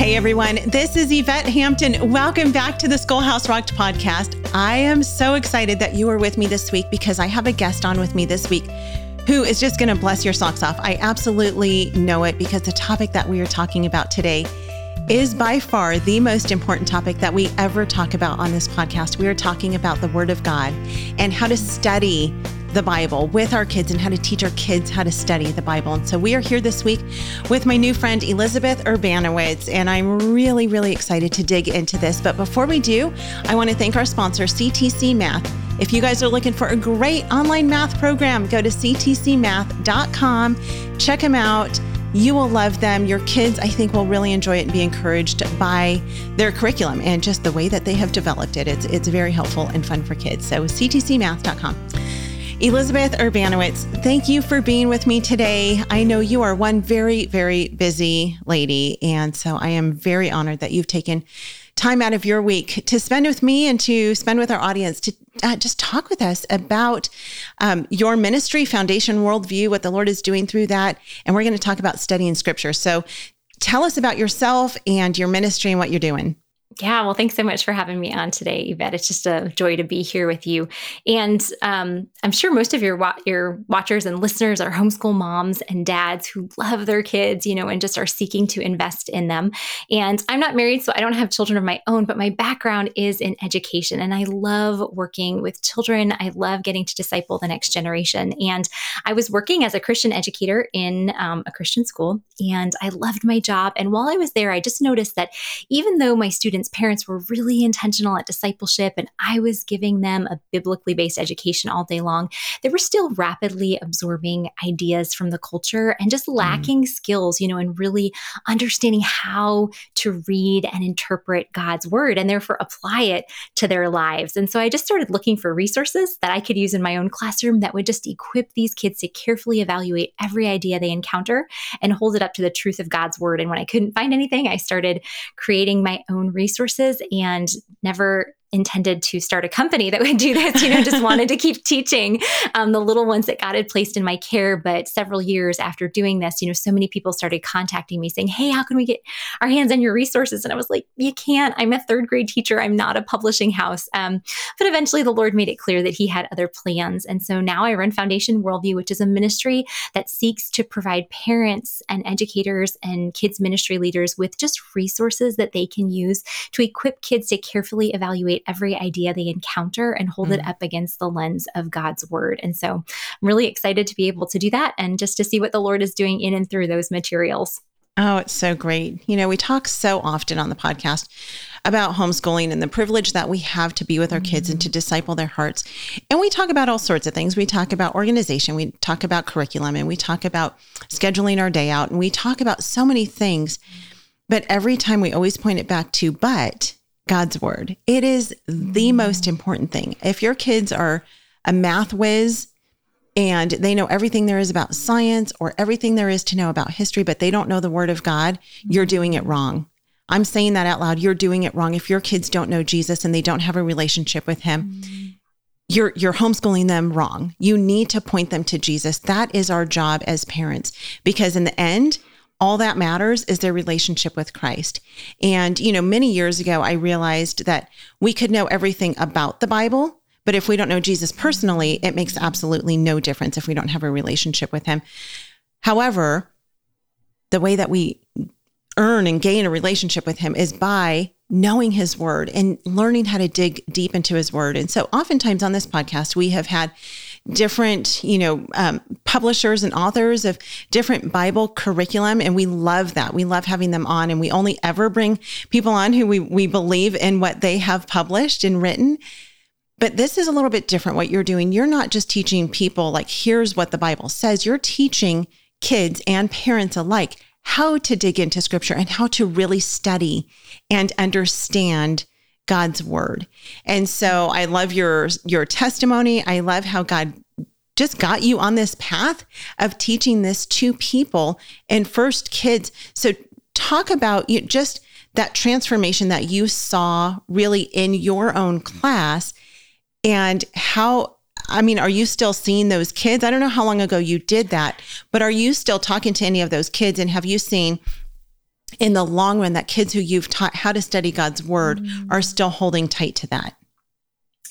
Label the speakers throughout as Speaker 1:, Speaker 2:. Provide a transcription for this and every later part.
Speaker 1: Hey everyone, this is Yvette Hampton. Welcome back to the Schoolhouse Rocked podcast. I am so excited that you are with me this week because I have a guest on with me this week who is just going to bless your socks off. I absolutely know it because the topic that we are talking about today is by far the most important topic that we ever talk about on this podcast. We are talking about the Word of God and how to study the Bible with our kids and how to teach our kids how to study the Bible. And so we are here this week with my new friend Elizabeth Urbanowicz, and I'm really, really excited to dig into this. But before we do, I want to thank our sponsor, CTC Math. If you guys are looking for a great online math program, go to ctcmath.com, check them out. You will love them. Your kids, I think, will really enjoy it and be encouraged by their curriculum and just the way that they have developed it. It's, it's very helpful and fun for kids. So, ctcmath.com. Elizabeth Urbanowicz, thank you for being with me today. I know you are one very, very busy lady. And so I am very honored that you've taken time out of your week to spend with me and to spend with our audience to uh, just talk with us about um, your ministry, Foundation Worldview, what the Lord is doing through that. And we're going to talk about studying scripture. So tell us about yourself and your ministry and what you're doing.
Speaker 2: Yeah, well, thanks so much for having me on today, Yvette. It's just a joy to be here with you. And um, I'm sure most of your wa- your watchers and listeners are homeschool moms and dads who love their kids, you know, and just are seeking to invest in them. And I'm not married, so I don't have children of my own, but my background is in education, and I love working with children. I love getting to disciple the next generation. And I was working as a Christian educator in um, a Christian school, and I loved my job. And while I was there, I just noticed that even though my students students' parents were really intentional at discipleship and I was giving them a biblically based education all day long, they were still rapidly absorbing ideas from the culture and just mm. lacking mm. skills, you know, and really understanding how to read and interpret God's word and therefore apply it to their lives. And so I just started looking for resources that I could use in my own classroom that would just equip these kids to carefully evaluate every idea they encounter and hold it up to the truth of God's word. And when I couldn't find anything, I started creating my own resources and never intended to start a company that would do this, you know, just wanted to keep teaching um, the little ones that God had placed in my care. But several years after doing this, you know, so many people started contacting me saying, Hey, how can we get our hands on your resources? And I was like, You can't. I'm a third grade teacher. I'm not a publishing house. Um, but eventually the Lord made it clear that He had other plans. And so now I run Foundation Worldview, which is a ministry that seeks to provide parents and educators and kids ministry leaders with just resources that they can use to equip kids to carefully evaluate every idea they encounter and hold mm. it up against the lens of God's word. And so I'm really excited to be able to do that and just to see what the Lord is doing in and through those materials.
Speaker 1: Oh, it's so great. You know, we talk so often on the podcast about homeschooling and the privilege that we have to be with our kids and to mm-hmm. disciple their hearts. And we talk about all sorts of things. We talk about organization, we talk about curriculum, and we talk about scheduling our day out, and we talk about so many things. But every time we always point it back to, but God's word. It is the most important thing. If your kids are a math whiz and they know everything there is about science or everything there is to know about history, but they don't know the word of God, you're doing it wrong. I'm saying that out loud. You're doing it wrong. If your kids don't know Jesus and they don't have a relationship with him, you're you're homeschooling them wrong. You need to point them to Jesus. That is our job as parents because in the end, all that matters is their relationship with Christ. And, you know, many years ago, I realized that we could know everything about the Bible, but if we don't know Jesus personally, it makes absolutely no difference if we don't have a relationship with him. However, the way that we earn and gain a relationship with him is by knowing his word and learning how to dig deep into his word. And so oftentimes on this podcast, we have had different, you know, um, publishers and authors of different Bible curriculum. And we love that. We love having them on. And we only ever bring people on who we, we believe in what they have published and written. But this is a little bit different what you're doing. You're not just teaching people, like, here's what the Bible says. You're teaching kids and parents alike how to dig into scripture and how to really study and understand God's word. And so I love your your testimony. I love how God just got you on this path of teaching this to people and first kids. So talk about you just that transformation that you saw really in your own class and how I mean, are you still seeing those kids? I don't know how long ago you did that, but are you still talking to any of those kids and have you seen in the long run that kids who you've taught how to study God's word mm. are still holding tight to that?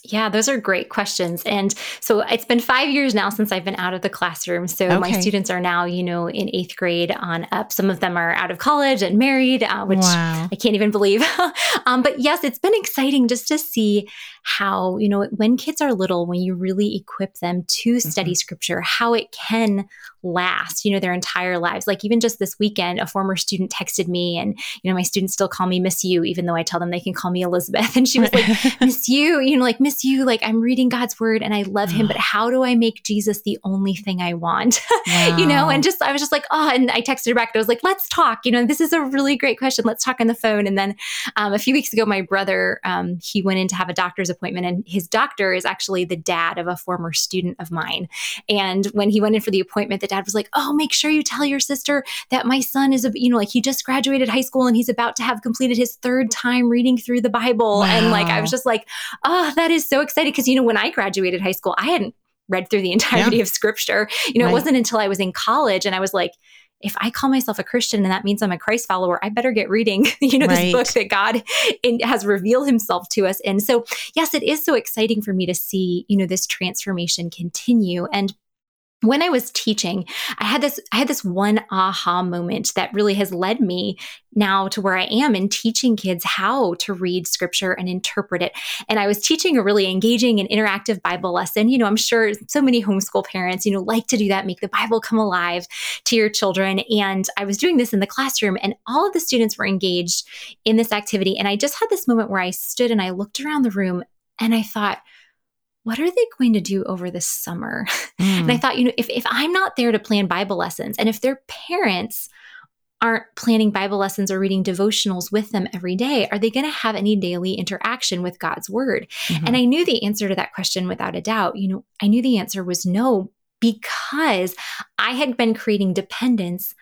Speaker 2: Yeah, those are great questions. And so it's been five years now since I've been out of the classroom. So okay. my students are now, you know, in eighth grade on up. Some of them are out of college and married, uh, which wow. I can't even believe. um, but yes, it's been exciting just to see how, you know, when kids are little, when you really equip them to study mm-hmm. scripture, how it can last, you know, their entire lives. Like even just this weekend, a former student texted me and, you know, my students still call me Miss You, even though I tell them they can call me Elizabeth. And she was like, Miss You, you know, like Miss You, like I'm reading God's word and I love him, but how do I make Jesus the only thing I want? Wow. you know, and just I was just like, oh, and I texted her back and I was like, let's talk. You know, this is a really great question. Let's talk on the phone. And then um, a few weeks ago, my brother, um, he went in to have a doctor's appointment and his doctor is actually the dad of a former student of mine. And when he went in for the appointment, the dad was like, oh, make sure you tell your sister that my son is, a, you know, like he just graduated high school and he's about to have completed his third time reading through the Bible. Wow. And like, I was just like, oh, that is so exciting. Cause, you know, when I graduated high school, I hadn't read through the entirety yeah. of scripture. You know, right. it wasn't until I was in college and I was like, if I call myself a Christian and that means I'm a Christ follower, I better get reading, you know, right. this book that God in, has revealed himself to us. And so, yes, it is so exciting for me to see, you know, this transformation continue. And when I was teaching, I had this I had this one aha moment that really has led me now to where I am in teaching kids how to read scripture and interpret it. And I was teaching a really engaging and interactive Bible lesson. You know, I'm sure so many homeschool parents, you know, like to do that, make the Bible come alive to your children. And I was doing this in the classroom and all of the students were engaged in this activity. And I just had this moment where I stood and I looked around the room and I thought, what are they going to do over the summer? Mm. And I mm. thought, you know, if, if I'm not there to plan Bible lessons and if their parents aren't planning Bible lessons or reading devotionals with them every day, are they going to have any daily interaction with God's word? Mm-hmm. And I knew the answer to that question without a doubt. You know, I knew the answer was no, because I had been creating dependence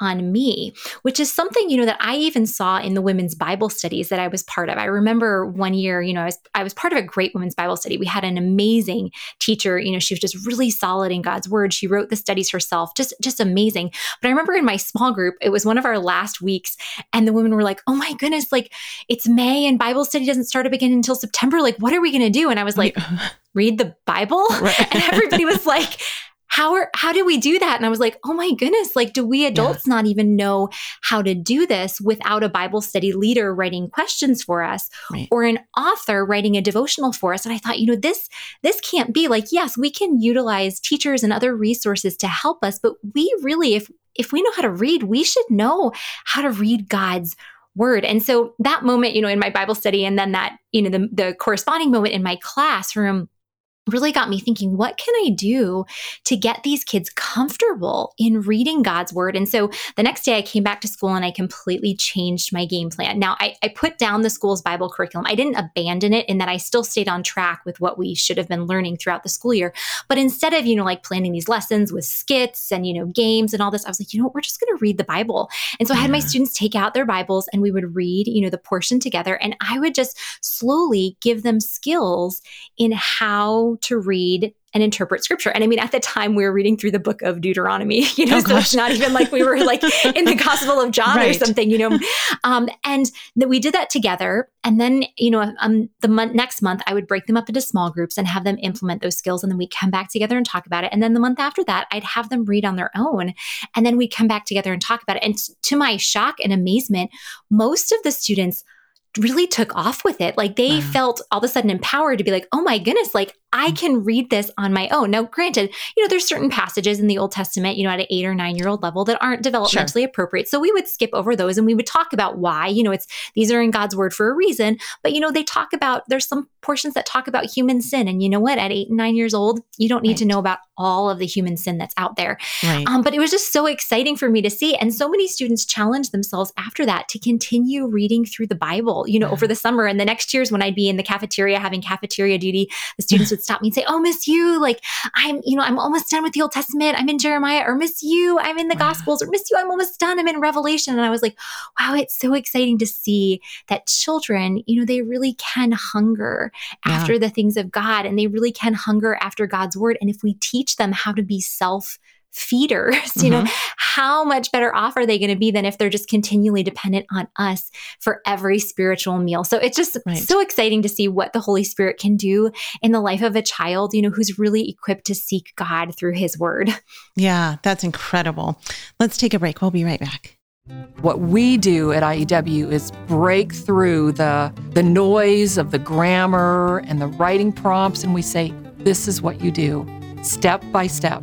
Speaker 2: on me, which is something, you know, that I even saw in the women's Bible studies that I was part of. I remember one year, you know, I was I was part of a great women's Bible study. We had an amazing teacher, you know, she was just really solid in God's word. She wrote the studies herself, just just amazing. But I remember in my small group, it was one of our last weeks and the women were like, "Oh my goodness, like it's May and Bible study doesn't start up again until September. Like what are we going to do?" And I was like, read the Bible? Right. And everybody was like, how are how do we do that and i was like oh my goodness like do we adults yeah. not even know how to do this without a bible study leader writing questions for us right. or an author writing a devotional for us and i thought you know this this can't be like yes we can utilize teachers and other resources to help us but we really if if we know how to read we should know how to read god's word. And so that moment, you know, in my Bible study and then that, you know, the, the corresponding moment in my classroom really got me thinking what can i do to get these kids comfortable in reading god's word? And so the next day i came back to school and i completely changed my game plan. Now i, I put down the school's bible curriculum. I didn't abandon it in that i still stayed on track with what we should have been learning throughout the school year. But instead of you know like planning these lessons with skits and you know games and all this i was like you know what, we're just going to read the bible. And so i had my students take out their bibles and we would read you know the portion together. And i would just slowly give them skills in how to read and interpret scripture. And I mean, at the time we were reading through the book of Deuteronomy, you know, oh, so it's not even like we were like in the Gospel of John right. or something, you know. Um, and that we did that together. And then, you know, um, the month next month, I would break them up into small groups and have them implement those skills. And then we come back together and talk about it. And then the month after that, I'd have them read on their own. And then we'd come back together and talk about it. And to my shock and amazement, most of the students really took off with it. Like they wow. felt all of a sudden empowered to be like, oh my goodness, like I mm. can read this on my own. Now, granted, you know, there's certain passages in the Old Testament, you know, at an eight or nine year old level that aren't developmentally sure. appropriate. So we would skip over those and we would talk about why, you know, it's these are in God's word for a reason. But, you know, they talk about, there's some portions that talk about human sin. And you know what? At eight and nine years old, you don't need right. to know about all of the human sin that's out there. Right. Um, but it was just so exciting for me to see. And so many students challenged themselves after that to continue reading through the Bible, you know, yeah. over the summer. And the next years when I'd be in the cafeteria having cafeteria duty, the students would stop me and say, Oh, Miss You, like I'm, you know, I'm almost done with the Old Testament. I'm in Jeremiah, or Miss You, I'm in the wow. Gospels, or Miss You, I'm almost done. I'm in Revelation. And I was like, wow, it's so exciting to see that children, you know, they really can hunger yeah. after the things of God and they really can hunger after God's word. And if we teach them how to be self feeders. Mm-hmm. You know, mm-hmm. how much better off are they going to be than if they're just continually dependent on us for every spiritual meal? So it's just right. so exciting to see what the Holy Spirit can do in the life of a child, you know, who's really equipped to seek God through his word.
Speaker 1: Yeah, that's incredible. Let's take a break. We'll be right back.
Speaker 3: What we do at IEW is break through the, the noise of the grammar and the writing prompts, and we say, this is what you do, step by step.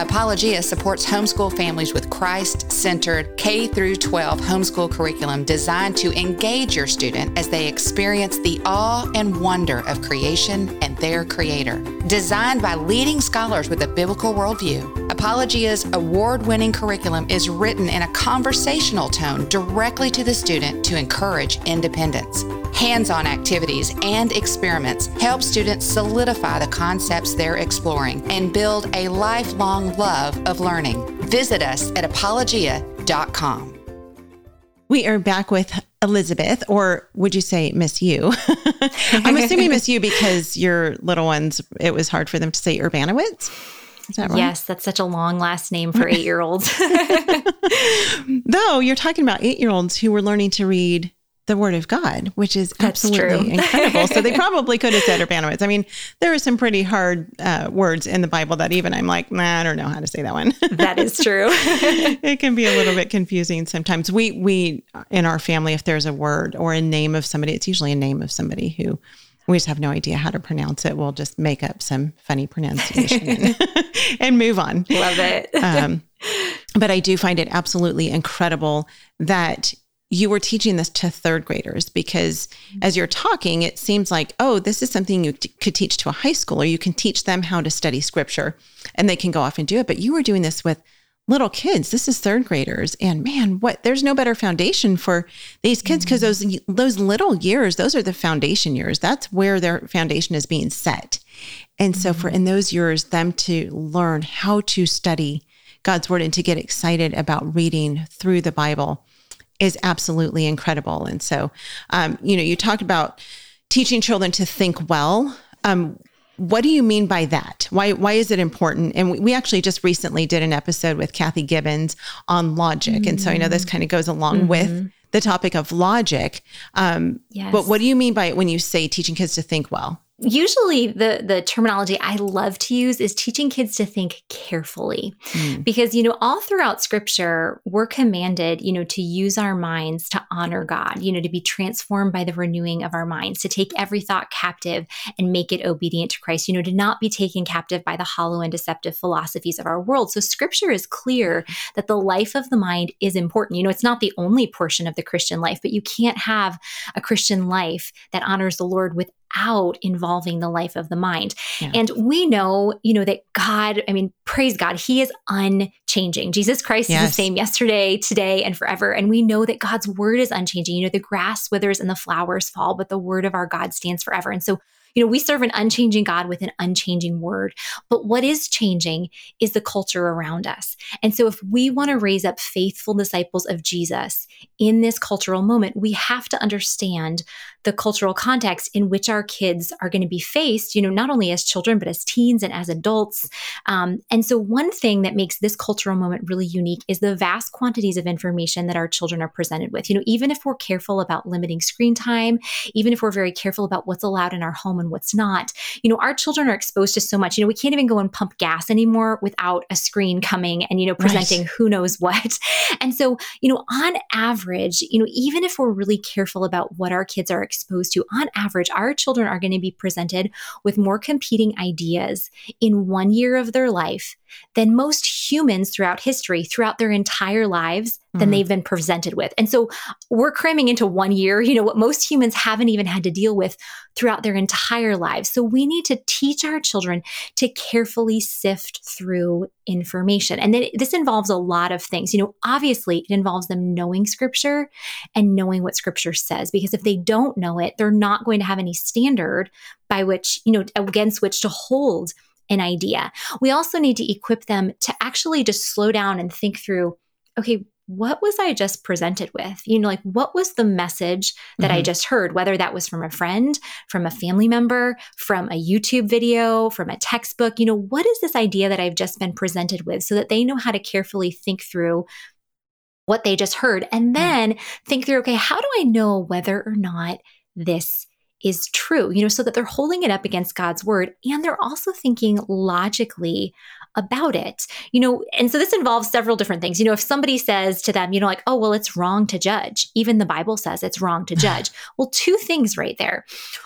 Speaker 4: Apologia supports homeschool families with Christ-centered K through 12 homeschool curriculum designed to engage your student as they experience the awe and wonder of creation and their creator. Designed by leading scholars with a biblical worldview, Apologia's award-winning curriculum is written in a conversational tone directly to the student to encourage independence. Hands-on activities and experiments help students solidify the concepts they're exploring and build a lifelong love of learning. Visit us at apologia.com.
Speaker 1: We are back with Elizabeth, or would you say Miss You? I'm assuming Miss You because your little ones, it was hard for them to say Urbanowicz.
Speaker 2: Is that right? Yes, that's such a long last name for eight year olds.
Speaker 1: Though you're talking about eight year olds who were learning to read the word of God, which is absolutely incredible. So they probably could have said Urbanowicz. I mean, there are some pretty hard uh, words in the Bible that even I'm like, nah, I don't know how to say that one.
Speaker 2: that is true.
Speaker 1: it can be a little bit confusing sometimes. We we in our family, if there's a word or a name of somebody, it's usually a name of somebody who we just have no idea how to pronounce it. We'll just make up some funny pronunciation and, and move on.
Speaker 2: Love it. Um,
Speaker 1: but I do find it absolutely incredible that you were teaching this to third graders because as you're talking, it seems like, oh, this is something you t- could teach to a high schooler. You can teach them how to study scripture and they can go off and do it. But you were doing this with little kids. This is third graders. And man, what there's no better foundation for these kids because those mm-hmm. those little years, those are the foundation years. That's where their foundation is being set. And so for mm-hmm. in those years, them to learn how to study God's word and to get excited about reading through the Bible is absolutely incredible. And so, um, you know, you talked about teaching children to think well. Um, what do you mean by that? Why why is it important? And we, we actually just recently did an episode with Kathy Gibbens on logic, mm-hmm. and so I know this kind of goes along mm-hmm. with the topic of logic. Um, yes. But what do you mean by it when you say teaching kids to think well?
Speaker 2: Usually the the terminology I love to use is teaching kids to think carefully. Mm. Because you know all throughout scripture we're commanded, you know, to use our minds to honor God, you know, to be transformed by the renewing of our minds, to take every thought captive and make it obedient to Christ, you know, to not be taken captive by the hollow and deceptive philosophies of our world. So scripture is clear that the life of the mind is important. You know, it's not the only portion of the Christian life, but you can't have a Christian life that honors the Lord with out involving the life of the mind. Yeah. And we know, you know, that God, I mean, praise God, He is unchanging. Jesus Christ yes. is the same yesterday, today, and forever. And we know that God's word is unchanging. You know, the grass withers and the flowers fall, but the word of our God stands forever. And so you know, we serve an unchanging God with an unchanging word. But what is changing is the culture around us. And so, if we want to raise up faithful disciples of Jesus in this cultural moment, we have to understand the cultural context in which our kids are going to be faced, you know, not only as children, but as teens and as adults. Um, and so, one thing that makes this cultural moment really unique is the vast quantities of information that our children are presented with. You know, even if we're careful about limiting screen time, even if we're very careful about what's allowed in our home and what's not, you know, our children are exposed to so much. You know, we can't even go and pump gas anymore without a screen coming and, you know, presenting right. who knows what. And so, you know, on average, you know, even if we're really careful about what our kids are exposed to, on average, our children are going to be presented with more competing ideas in one year of their life than most humans throughout history, throughout their entire lives, than
Speaker 1: Mhm.
Speaker 2: they've been presented with. And so we're cramming into one year, you know, what most humans haven't even had to deal with throughout their entire lives. So we need to teach our children to carefully sift through information. And then this involves a lot of things. You know, obviously, it involves them knowing scripture and knowing what scripture says, because if they don't know it, they're not going to have any standard by which, you know, against which to hold an idea. We also need to equip them to actually just slow down and think through okay, what was I just presented with? You know, like what was the message that I
Speaker 1: Mhm.
Speaker 2: just heard, whether that was from a friend, from a family member, from a YouTube video, from a textbook? You know, what is this idea that I've just been presented with so that they know how to carefully think through what they just heard and then think through, okay, how do I know whether or not this is true, you know, so that they're holding it up against God's word and they're also thinking logically about it, you know. And so this involves several different things. You know, if somebody says to them, you know, like, oh, well, it's wrong to judge, even the Bible says it's wrong to judge. well, two things right there.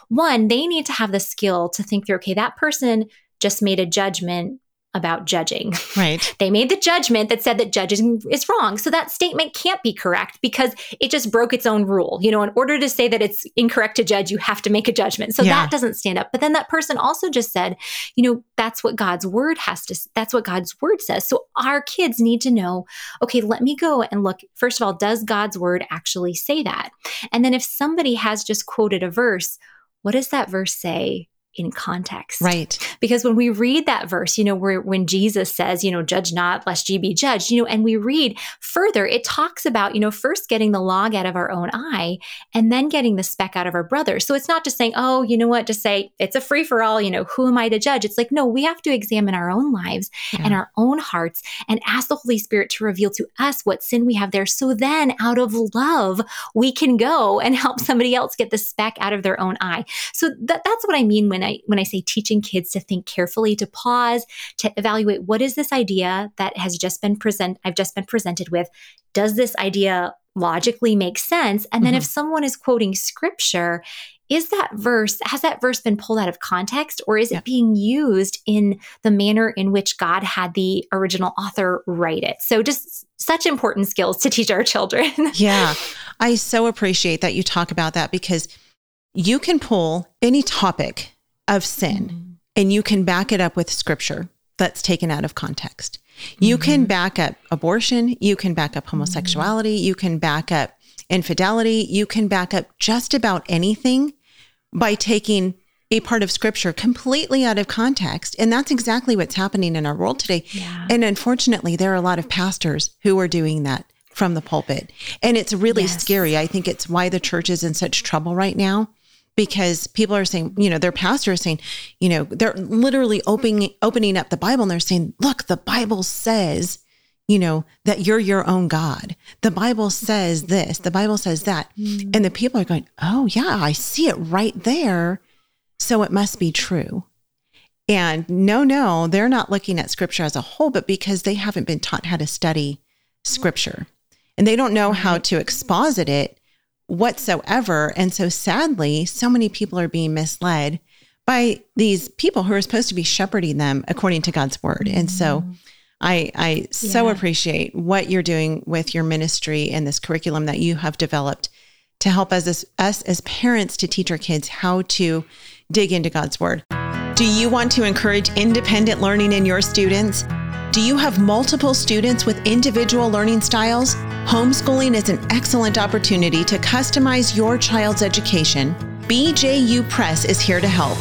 Speaker 2: One, they need to have the skill to think through, okay, that person just made a judgment about judging.
Speaker 1: Right.
Speaker 2: They made the judgment that said that judging is wrong. So that statement can't be correct because it just broke its own rule. You know, in order to say that it's incorrect to judge, you have to make a judgment. So
Speaker 1: Yeah.
Speaker 2: that doesn't stand up. But then that person also just said, you know, that's what God's word has to, that's what God's word says. So our kids need to know, okay, let me go and look. First of all, does God's word actually say that? And then if somebody has just quoted a verse, what does that verse say? In context.
Speaker 1: Right.
Speaker 2: Because when we read that verse, you know, where when Jesus says, you know, judge not lest ye be judged, you know, and we read further, it talks about, you know, first getting the log out of our own eye and then getting the speck out of our brother. So it's not just saying, oh, you know what, just say it's a free for all, you know, who am I to judge? It's like, no, we have to examine our own lives and our own hearts and ask the Holy Spirit to reveal to us what sin we have there. So then out of love, we can go and help somebody else get the speck out of their own eye. So that, that's what I mean when I when I say teaching kids to think carefully, to pause, to evaluate what is this idea that has just been present I've just been presented with. Does this idea logically make sense? And then if mm-hmm. someone is quoting scripture, is that verse has that verse been pulled out of context or is it being used in the manner in which God had the original author write it? So just such important skills to teach our children.
Speaker 1: Yeah. I so appreciate that you talk about that because you can pull any topic of sin mm. and you can back it up with scripture that's taken out of context. You can mm-hmm. back up abortion, you can back up homosexuality, mm-hmm. you can back up infidelity, you can back up just about anything by taking a part of scripture completely out of context. And that's exactly what's happening in our world today.
Speaker 2: Yeah.
Speaker 1: And unfortunately, there are a lot of pastors who are doing that from the pulpit. And it's really
Speaker 2: Yes.
Speaker 1: scary. I think it's why the church is in such trouble right now because people are saying, you know, their pastor is saying, you know, they're literally opening opening up the Bible and they're saying, look, the Bible says, you know, that you're your own God. The Bible says this, the Bible says that. And the people are going, oh, yeah, I see it right there. So it must be true. And no, no, they're not looking at scripture as a whole, but because they haven't been taught how to study scripture and they don't know how to exposit it whatsoever. And so sadly, so many people are being misled by these people who are supposed to be shepherding them according to God's word. And so mm-hmm. I, I so
Speaker 2: Yeah.
Speaker 1: appreciate what you're doing with your ministry and this curriculum that you have developed to help us as, us as parents to teach our kids how to dig into God's word. Do you want to encourage independent learning in your students? Do you have multiple students with individual learning styles? Homeschooling is an excellent opportunity to customize your child's education. BJU Press is here to help.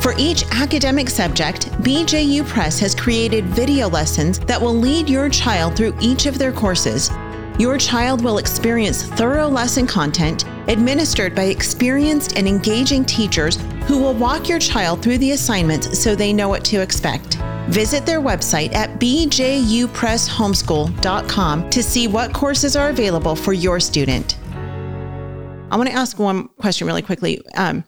Speaker 1: For each academic subject, BJU Press has created video lessons that will lead your child through each of their courses. Your child will experience thorough lesson content administered by experienced and engaging teachers who will walk your child through the assignments so they know what to expect. Visit their website at bjupresshomeschool.com to see what courses are available for your student. I want to ask one question really quickly. Um,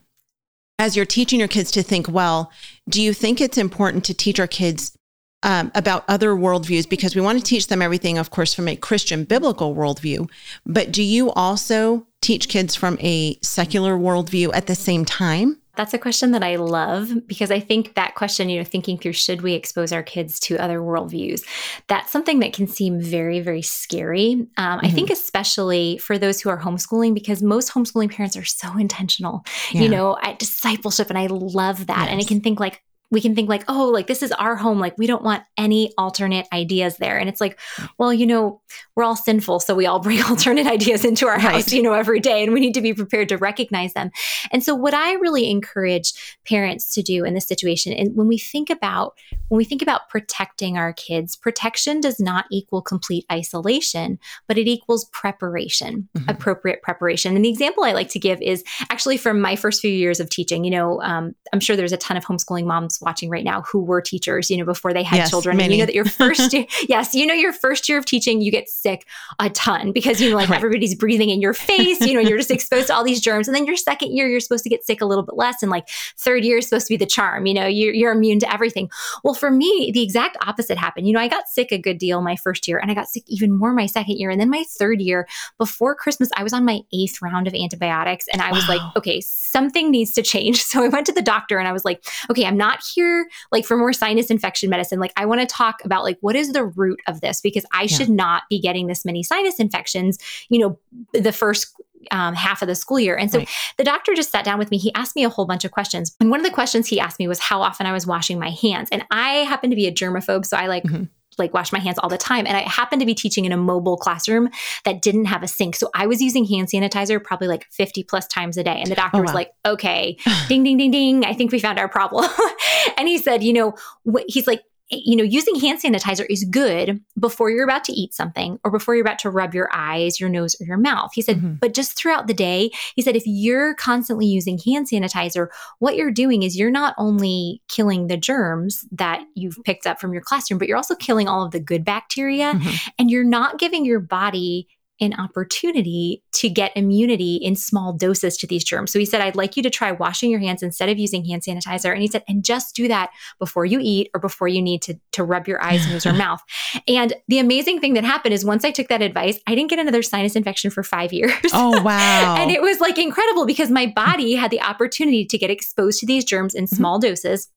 Speaker 1: as you're teaching your kids to think well, do you think it's important to teach our kids um, about other worldviews? Because we want to teach them everything, of course, from a Christian biblical worldview. But do you also teach kids from a secular worldview at the same time?
Speaker 2: That's a question that I love because I think that question, you know, thinking through should we expose our kids to other worldviews, that's something that can seem very, very scary. Um, mm-hmm. I think, especially for those who are homeschooling, because most homeschooling parents are so intentional, yeah. you know, at discipleship. And I love that. Yes. And I can think, like, we can think like, oh, like this is our home. Like we don't want any alternate ideas there. And it's like, well, you know, we're all sinful. So we all bring alternate ideas into our right. house, you know, every day. And we need to be prepared to recognize them. And so what I really encourage parents to do in this situation, and when we think about, when we think about protecting our kids, protection does not equal complete isolation, but it equals preparation, mm-hmm. appropriate preparation. And the example I like to give is actually from my first few years of teaching. You know, um, I'm sure there's a ton of homeschooling moms watching right now who were teachers, you know, before they had yes, children. Many. And you know that your first year, yes, you know, your first year of teaching, you get sick a ton because, you know, like right. everybody's breathing in your face, you know, you're just exposed to all these germs. And then your second year, you're supposed to get sick a little bit less. And like third year is supposed to be the charm, you know, you're, you're immune to everything. Well, for me, the exact opposite happened. You know, I got sick a good deal my first year and I got sick even more my second year. And then my third year before Christmas, I was on my eighth round of antibiotics. And I was like, okay, something needs to change. So I went to the doctor and I was like, okay, I'm not here like for more sinus infection medicine. Like I want to talk about like what is the root of this because I yeah. should not be getting this many sinus infections, you know, the first um, half of the school year. And so right. the doctor just sat down with me. He asked me a whole bunch of questions. And one of the questions he asked me was how often I was washing my hands. And I happen to be a germaphobe. So I like, mm-hmm like wash my hands all the time. And I happened to be teaching in a mobile classroom that didn't have a sink. So I was using hand sanitizer probably like 50 plus times a day. And the doctor oh, was like, okay, ding, ding, ding, ding. I think we found our problem. and he said, you know, wh- he's like, you know, using hand sanitizer is good before you're about to eat something or before you're about to rub your eyes, your nose, or your mouth. He said, mm-hmm. but just throughout the day, he said, if you're constantly using hand sanitizer, what you're doing is you're not only killing the germs that you've picked up from your classroom, but you're also killing all of the good bacteria mm-hmm. and you're not giving your body an opportunity to get immunity in small doses to these germs. So he said, I'd like you to try washing your hands instead of using hand sanitizer. And he said, and just do that before you eat or before you need to, to rub your eyes, nose, or mouth. And the amazing thing that happened is once I took that advice, I didn't get another sinus infection for five years.
Speaker 1: Oh, wow.
Speaker 2: and it was like incredible because my body had the opportunity to get exposed to these germs in mm-hmm. small mm-hmm. doses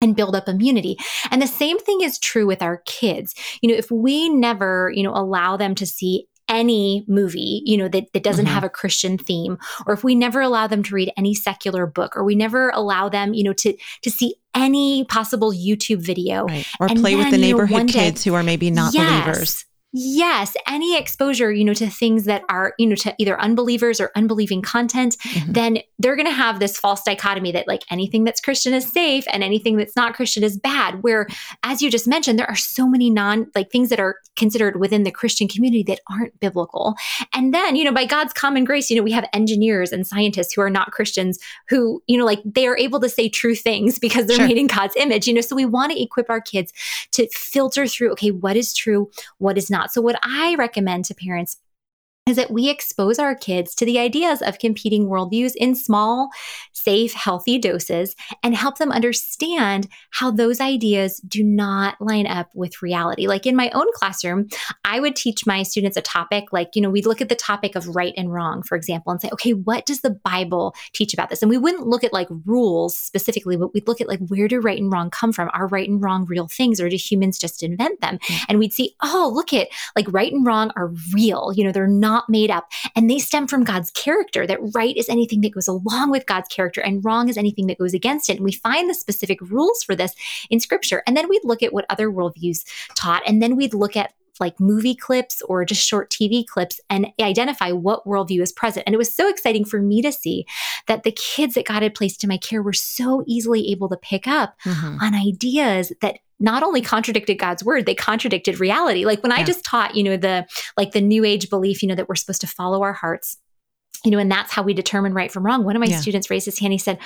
Speaker 2: and build up immunity. And the same thing is true with our kids. You know, if we never, you know, allow them to see any movie, you know, that, that doesn't mm-hmm. have a Christian theme, or if we never allow them to read any secular book, or we never allow them, you know, to to see any possible YouTube video.
Speaker 1: Right. Or play then, with the neighborhood you know, kids who are maybe not yes, believers.
Speaker 2: Yes, any exposure, you know, to things that are, you know, to either unbelievers or unbelieving content, mm-hmm. then they're going to have this false dichotomy that like anything that's Christian is safe and anything that's not Christian is bad. Where, as you just mentioned, there are so many non like things that are considered within the Christian community that aren't biblical. And then, you know, by God's common grace, you know, we have engineers and scientists who are not Christians who, you know, like they are able to say true things because they're sure. made in God's image, you know. So we want to equip our kids to filter through, okay, what is true, what is not not. So, what I recommend to parents is that we expose our kids to the ideas of competing worldviews in small, safe, healthy doses and help them understand how those ideas do not line up with reality. Like in my own classroom, I would teach my students a topic, like, you know, we'd look at the topic of right and wrong, for example, and say, okay, what does the Bible teach about this? And we wouldn't look at like rules specifically, but we'd look at like, where do right and wrong come from? Are right and wrong real things or do humans just invent them? Mm-hmm. And we'd see, oh, look at like right and wrong are real. You know, they're not not made up. And they stem from God's character, that right is anything that goes along with God's character and wrong is anything that goes against it. And we find the specific rules for this in scripture. And then we'd look at what other worldviews taught. And then we'd look at like movie clips or just short TV clips and identify what worldview is present. And it was so exciting for me to see that the kids that God had placed in my care were so easily able to pick up mm-hmm. on ideas that not only contradicted God's word, they contradicted reality. Like when yeah. I just taught, you know, the like the new age belief, you know, that we're supposed to follow our hearts you know, and that's how we determine right from wrong. One of my yeah. students raised his hand. He said,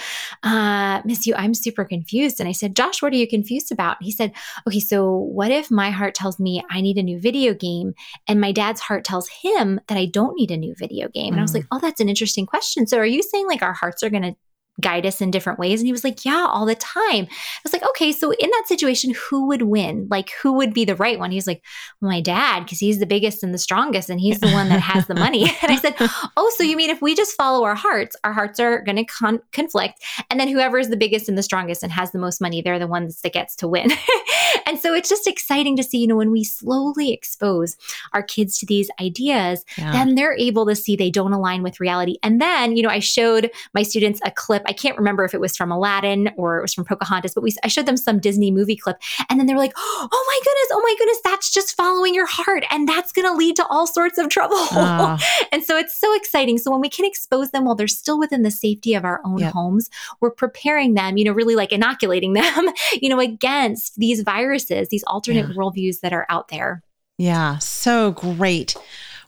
Speaker 2: uh, Miss You, I'm super confused. And I said, Josh, what are you confused about? he said, Okay, so what if my heart tells me I need a new video game and my dad's heart tells him that I don't need a new video game? And I was like, mm. Oh, that's an interesting question. So are you saying like our hearts are going to guide us in different ways? And he was like, Yeah, all the time. I was like, Okay, so in that situation, who would win? Like, who would be the right one? He was like, well, My dad, because he's the biggest and the strongest, and he's the one that has the money. and I said, Oh, so you mean if we just follow our hearts, our hearts are going to con- conflict. And then whoever is the biggest and the strongest and has the most money, they're the ones that gets to win. and so it's just exciting to see, you know, when we slowly expose our kids to these ideas, yeah. then they're able to see they don't align with reality. And then, you know, I showed my students a clip. I can't remember if it was from Aladdin or it was from Pocahontas, but we I showed them some Disney movie clip. And then they were like, oh my goodness, oh my goodness, that's just following your heart. And that's going to lead to all sorts of trouble. Uh. and so it's so exciting. So when we can expose them while they're still within the safety of our own yep. homes, we're preparing them, you know, really like inoculating them, you know, against these viruses, these alternate yeah. worldviews that are out there.
Speaker 1: Yeah, so great.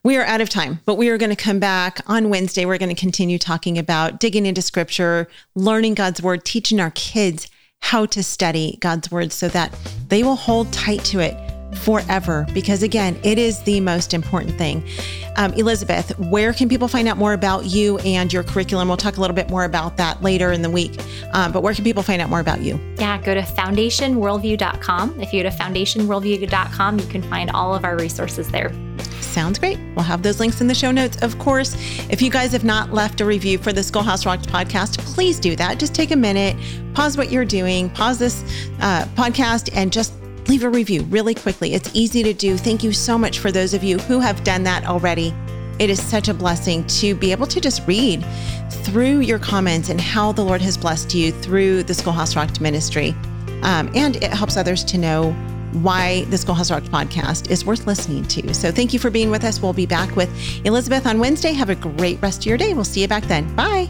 Speaker 1: We are out of time, but we are going to come back on Wednesday. We're going to continue talking about digging into scripture, learning God's word, teaching our kids how to study God's word so that they will hold tight to it forever. Because again it is the most important thing. Um, elizabeth where can people find out more about you and your curriculum? We'll talk a little bit more about that later in the week. Um, but where can people find out more about you?
Speaker 2: Yeah go to foundationworldview.com if you go to foundationworldview.com you can find all of our resources there
Speaker 1: Sounds great. We'll have those links in the show notes. Of course, if you guys have not left a review for the Schoolhouse Rocked podcast, please do that. Just take a minute, pause what you're doing, pause this uh, podcast, and just leave a review really quickly. It's easy to do. Thank you so much for those of you who have done that already. It is such a blessing to be able to just read through your comments and how the Lord has blessed you through the Schoolhouse Rocked ministry. Um, and it helps others to know why the Schoolhouse Rocked podcast is worth listening to. So thank you for being with us. We'll be back with Elizabeth on Wednesday. Have a great rest of your day. We'll see you back then. Bye.